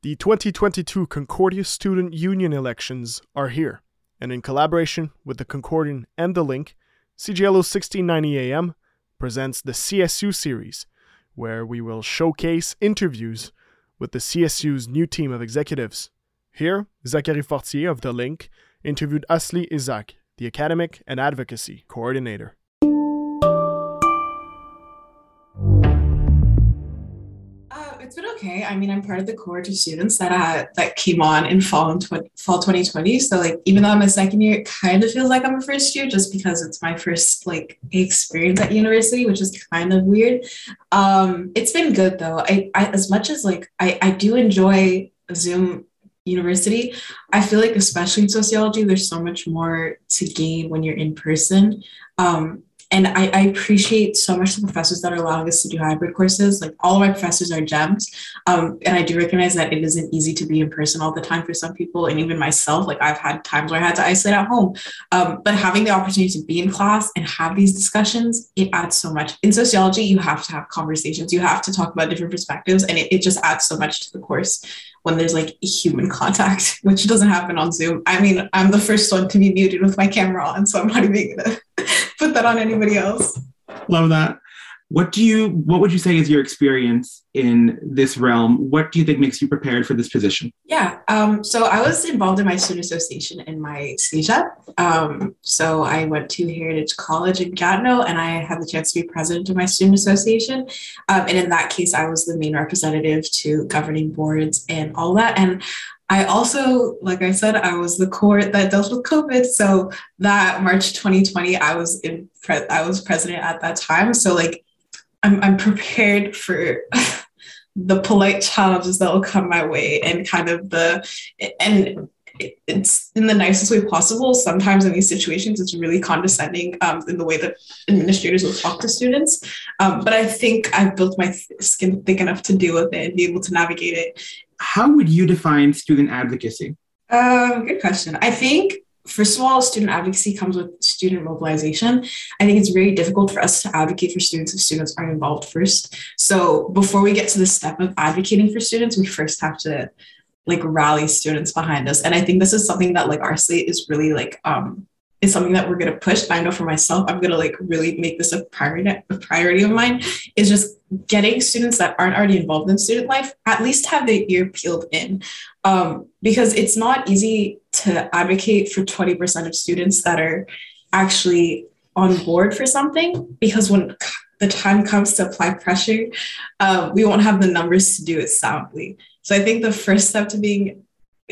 The 2022 Concordia Student Union elections are here, and in collaboration with the Concordian and The Link, CJLO 1690 AM presents the CSU series, where we will showcase interviews with the CSU's new team of executives. Here, Zachary Fortier of The Link interviewed Asli Isaaq, the academic and advocacy coordinator. It's been okay. I mean, I'm part of the cohort of students that uh, that came on in fall in tw- fall 2020. So like, even though I'm a second year, it kind of feels like I'm a first year just because it's my first like experience at university, which is kind of weird. Um, it's been good though. I, I as much as like I I do enjoy Zoom university i feel like especially in sociology there's so much more to gain when you're in person um, and I, I, appreciate so much the professors that are allowing us to do hybrid courses. Like all of my professors are gems. Um, and I do recognize that it isn't easy to be in person all the time for some people. And even myself, like I've had times where I had to isolate at home. Um, but having the opportunity to be in class and have these discussions, it adds so much. In sociology, you have to have conversations. You have to talk about different perspectives. And it, it just adds so much to the course when there's like human contact, which doesn't happen on Zoom. I mean, I'm the first one to be muted with my camera on, so I'm not even gonna put that on anybody else. Love that. What do you what would you say is your experience in this realm? What do you think makes you prepared for this position? Yeah. Um, so I was involved in my student association in my CEGEP. Um, so I went to Heritage College in Gatineau and I had the chance to be president of my student association. Um, and in that case, I was the main representative to governing boards and all that. And I also, like I said, I was the court that dealt with COVID. So that March 2020, I was in pre- I was president at that time. So like I'm I'm prepared for the polite challenges that will come my way and kind of the and it's in the nicest way possible. Sometimes in these situations, it's really condescending um, in the way that administrators will talk to students. Um, but I think I've built my skin thick enough to deal with it and be able to navigate it how would you define student advocacy? Um, good question. I think first of all, student advocacy comes with student mobilization. I think it's very difficult for us to advocate for students if students aren't involved first. So before we get to the step of advocating for students, we first have to like rally students behind us. And I think this is something that like our slate is really like um is something that we're going to push. I know for myself, I'm going to like really make this a priority, a priority of mine is just getting students that aren't already involved in student life, at least have their ear peeled in. Um, because it's not easy to advocate for 20% of students that are actually on board for something because when the time comes to apply pressure, uh, we won't have the numbers to do it soundly. So I think the first step to being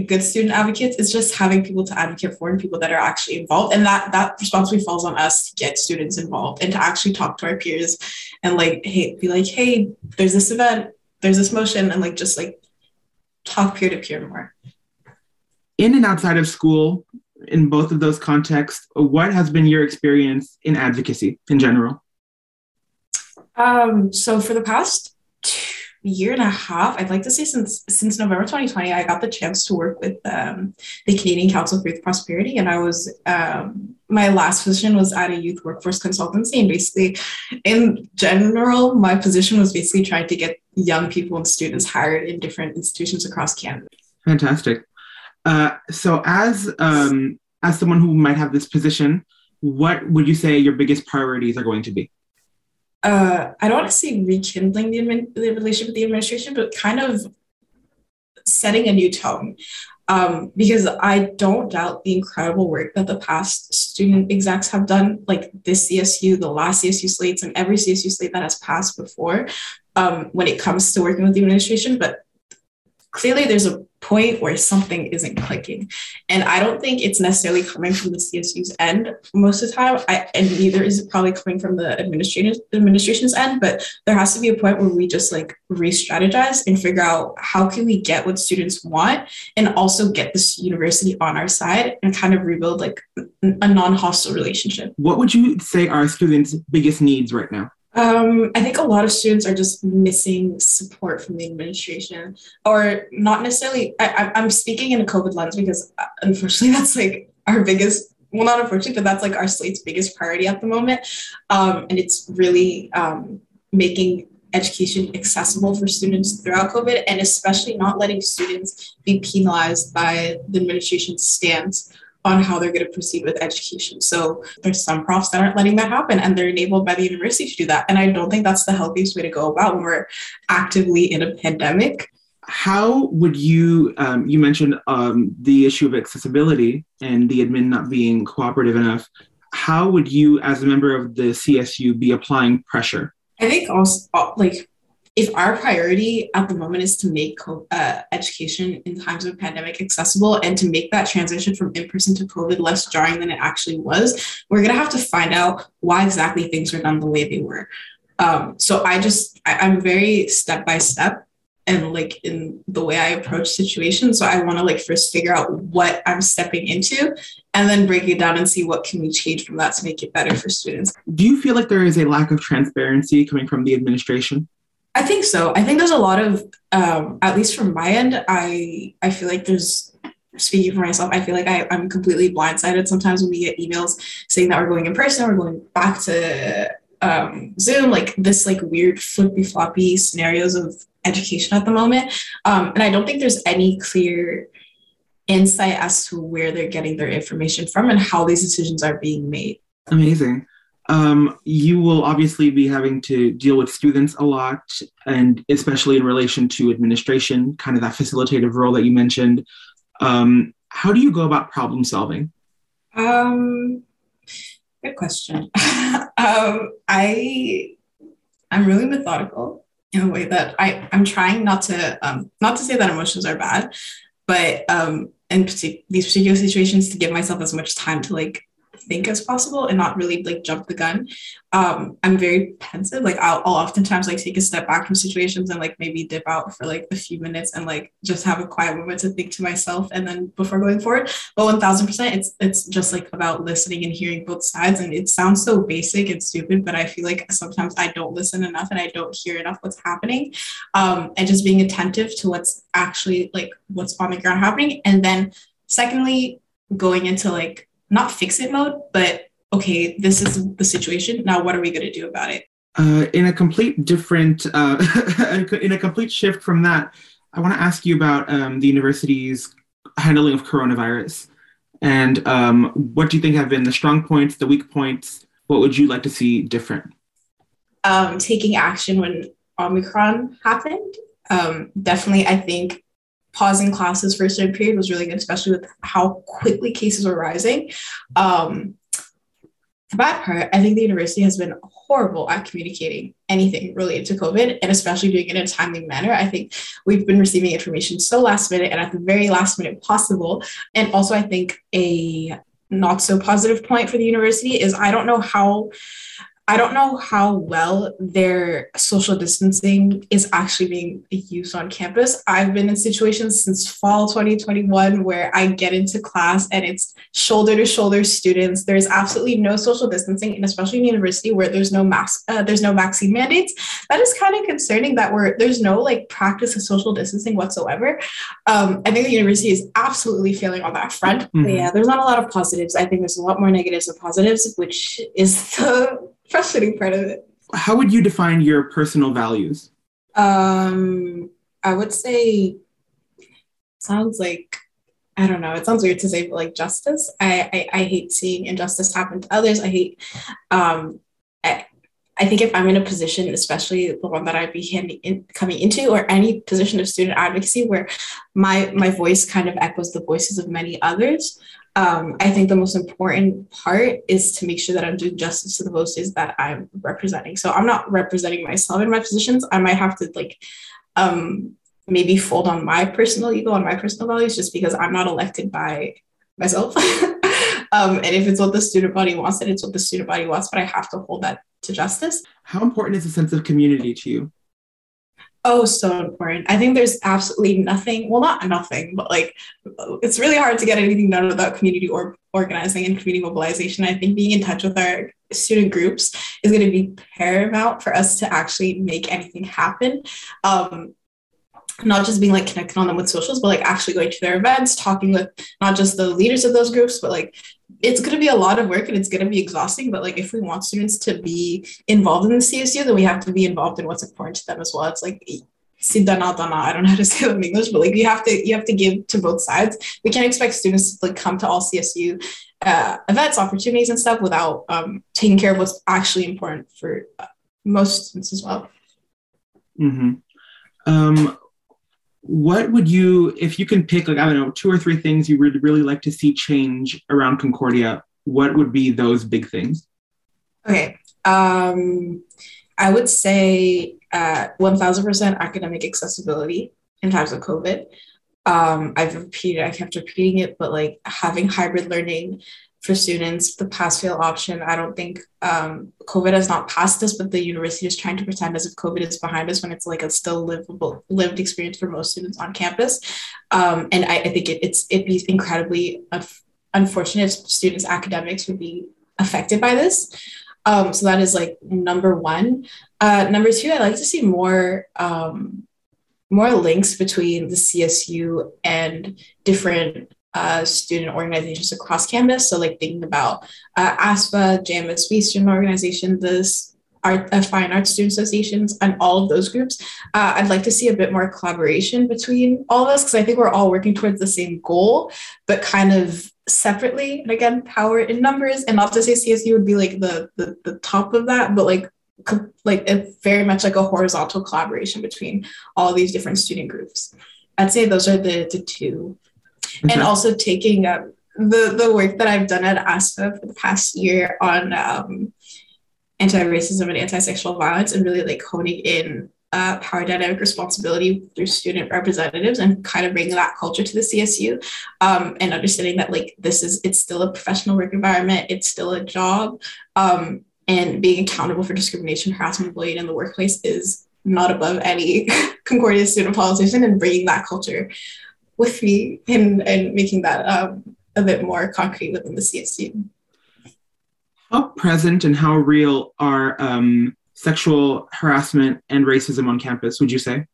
good student advocates is just having people to advocate for and people that are actually involved. And that that responsibility falls on us to get students involved and to actually talk to our peers and like hey be like hey there's this event there's this motion and like just like talk peer to peer more. In and outside of school in both of those contexts what has been your experience in advocacy in general? Um so for the past two year and a half i'd like to say since since november 2020 i got the chance to work with um, the canadian council for youth prosperity. And i was um, my last position was at a youth workforce consultancy. And basically in general my position was basically trying to get young people and students hired in different institutions across canada. Fantastic. Uh, so as um, as someone who might have this position what would you say your biggest priorities are going to be uh, I don't want to say rekindling the, the relationship with the administration, but kind of setting a new tone. Um, because I don't doubt the incredible work that the past student execs have done, like this CSU, the last CSU slates, and every CSU slate that has passed before um, when it comes to working with the administration. But clearly, there's a point where something isn't clicking. And I don't think it's necessarily coming from the CSU's end most of the time. I, and neither is it probably coming from the administration's administration's end, but there has to be a point where we just like re-strategize and figure out how can we get what students want and also get this university on our side and kind of rebuild like a non-hostile relationship. What would you say are students' biggest needs right now? Um, I think a lot of students are just missing support from the administration, or not necessarily. I, I'm speaking in a COVID lens because uh, unfortunately, that's like our biggest. Well, not unfortunately, but that's like our slate's biggest priority at the moment, um, and it's really um, making education accessible for students throughout COVID, and especially not letting students be penalized by the administration's stance on how they're going to proceed with education. So there's some profs that aren't letting that happen and they're enabled by the university to do that. And I don't think that's the healthiest way to go about when we're actively in a pandemic. How would you, um, you mentioned um, the issue of accessibility and the admin not being cooperative enough. How would you, as a member of the CSU, be applying pressure? I think also, like, if our priority at the moment is to make uh, education in times of pandemic accessible and to make that transition from in-person to covid less jarring than it actually was we're going to have to find out why exactly things were done the way they were. Um, so i just I, i'm very step by step and like in the way i approach situations. So i want to like first figure out what i'm stepping into and then break it down and see what can we change from that to make it better for students. Do you feel like there is a lack of transparency coming from the administration I think so. I think there's a lot of, um, at least from my end, I I feel like there's speaking for myself, I feel like I, I'm completely blindsided sometimes when we get emails saying that we're going in person, we're going back to um, Zoom, like this like weird flippy floppy scenarios of education at the moment. Um, and I don't think there's any clear insight as to where they're getting their information from and how these decisions are being made. Amazing. Um, you will obviously be having to deal with students a lot, and especially in relation to administration, kind of that facilitative role that you mentioned. Um, how do you go about problem solving? Um, good question. um, I I'm really methodical in a way that I I'm trying not to um, not to say that emotions are bad, but um, in partic- these particular situations to give myself as much time to like think as possible and not really like jump the gun. Um, I'm very pensive. Like I'll, I'll oftentimes like take a step back from situations and like maybe dip out for like a few minutes and like just have a quiet moment to think to myself and then before going forward. But one thousand percent, it's it's just like about listening and hearing both sides. And it sounds so basic and stupid, but I feel like sometimes I don't listen enough and I don't hear enough what's happening. Um, and just being attentive to what's actually like what's on the ground happening. And then secondly, going into like not fix it mode, but okay, this is the situation. Now, what are we going to do about it? Uh, in a complete different, uh, in a complete shift from that, I want to ask you about um, the university's handling of coronavirus. And um, what do you think have been the strong points, the weak points? What would you like to see different? Um, taking action when Omicron happened. Um, definitely, I think pausing classes for a certain period was really good, especially with how quickly cases were rising. Um, the bad part, I think the university has been horrible at communicating anything related to COVID and especially doing it in a timely manner. I think we've been receiving information so last minute and at the very last minute possible. And also, I think a not so positive point for the university is I don't know how I don't know how well their social distancing is actually being used on campus. I've been in situations since fall 2021 where I get into class and it's shoulder to shoulder students. There's absolutely no social distancing, and especially in university where there's no mask, uh, there's no vaccine mandates. That is kind of concerning that we're there's no like practice of social distancing whatsoever. Um, I think the university is absolutely failing on that front. Mm-hmm. yeah, there's not a lot of positives. I think there's a lot more negatives than positives, which is the frustrating part of it. How would you define your personal values? Um, I would say sounds like I don't know. It sounds weird to say, but like justice. I, I, I hate seeing injustice happen to others. I hate. Um, I, think if I'm in a position, especially the one that I'd be in, coming into, or any position of student advocacy where my my voice kind of echoes the voices of many others, um, I think the most important part is to make sure that I'm doing justice to the voices that I'm representing. So I'm not representing myself in my positions. I might have to like um, maybe fold on my personal ego and my personal values just because I'm not elected by myself. um, and if it's what the student body wants, then it's what the student body wants, but I have to hold that to justice. How important is a sense of community to you? Oh, so important. I think there's absolutely nothing, well, not nothing, but like it's really hard to get anything done without community or organizing and community mobilization. I think being in touch with our student groups is going to be paramount for us to actually make anything happen. Um, not just being like connected on them with socials, but like actually going to their events, talking with not just the leaders of those groups, but like it's going to be a lot of work and it's going to be exhausting. But like if we want students to be involved in the CSU, then we have to be involved in what's important to them as well. It's like. I don't know how to say that in English, but like you have to you have to give to both sides. We can't expect students to like come to all CSU uh, events, opportunities, and stuff without um, taking care of what's actually important for uh, most students as well. Mm-hmm. Um, what would you, if you can pick, like, I don't know, two or three things you would really like to see change around Concordia, what would be those big things? Okay. Um, I would say uh, 1000% academic accessibility in times of COVID. Um, I've repeated, I kept repeating it, but like having hybrid learning for students, the pass fail option. I don't think um, COVID has not passed us, but the university is trying to pretend as if COVID is behind us when it's like a still livable lived experience for most students on campus. Um, and I, I, think it, it's it'd be incredibly unfortunate if students' academics would be affected by this. Um, so that is like number one. Uh, number two, I like to see more um, more links between the CSU and different uh, student organizations across campus. So, like thinking about uh, ASFA, JMSB student organization, this art, uh, fine arts student associations, and all of those groups. Uh, I'd like to see a bit more collaboration between all of us because I think we're all working towards the same goal, but kind of separately. And again, power in numbers, and not to say CSU would be like the the, the top of that, but like like a, very much like a horizontal collaboration between all these different student groups. I'd say those are the the two. And also taking um, the the work that I've done at ASFA for the past year on um, anti-racism and anti-sexual violence, and really like honing in uh, power dynamic responsibility through student representatives and kind of bringing that culture to the CSU um, and understanding that like this is it's still a professional work environment, it's still a job, um, and being accountable for discrimination, harassment, bullying in the workplace is not above any Concordia student politician and bringing that culture with me and, and making that um, a bit more concrete within the CSU. How present and how real are um, sexual harassment and racism on campus, would you say?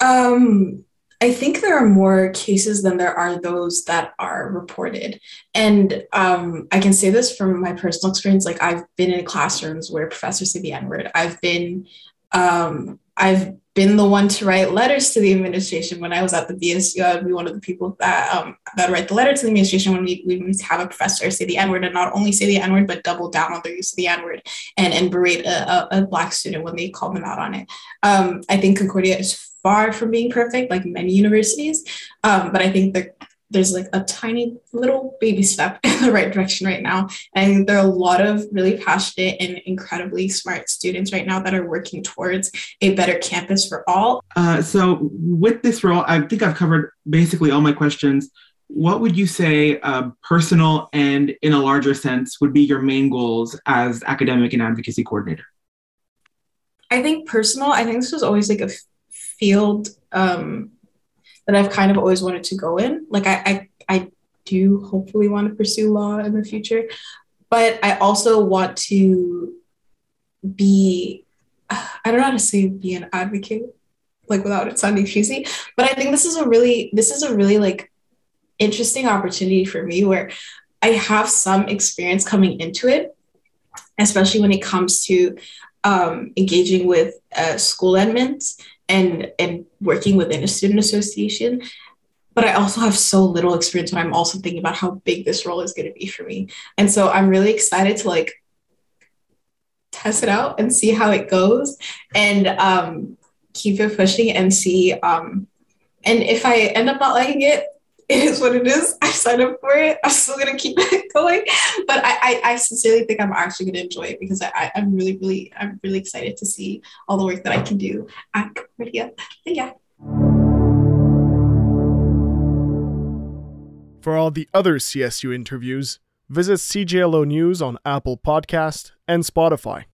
Um, I think there are more cases than there are those that are reported. And um, I can say this from my personal experience. Like I've been in classrooms where professors say the N word. I've been um, I've been the one to write letters to the administration. When I was at the BSU, I would be one of the people that um, that write the letter to the administration when we, we have a professor say the N word and not only say the N word, but double down on their use of the N word and, and berate a, a, a, Black student when they call them out on it. Um, I think Concordia is far from being perfect, like many universities, um, but I think that there's like a tiny little baby step in the right direction right now. And there are a lot of really passionate and incredibly smart students right now that are working towards a better campus for all. Uh, so, with this role, I think I've covered basically all my questions. What would you say, uh, personal and in a larger sense, would be your main goals as academic and advocacy coordinator? I think personal, I think this was always like a field um, that I've kind of always wanted to go in. Like I, I, I do hopefully want to pursue law in the future, but I also want to be, I don't know how to say be an advocate, like without it sounding cheesy, but I think this is a really, this is a really like interesting opportunity for me where I have some experience coming into it, especially when it comes to um, engaging with uh, school admins and and working within a student association but I also have so little experience when I'm also thinking about how big this role is going to be for me. And so I'm really excited to like test it out and see how it goes and um, keep it pushing and see. Um, and if I end up not liking it, it is what it is. I signed up for it. I'm still gonna keep it going. But I, I, I sincerely think I'm actually gonna enjoy it because I, I'm really, really, I'm really excited to see all the work that I can do at Concordia. But yeah. For all the other CSU interviews, visit CJLO News on Apple Podcast and Spotify.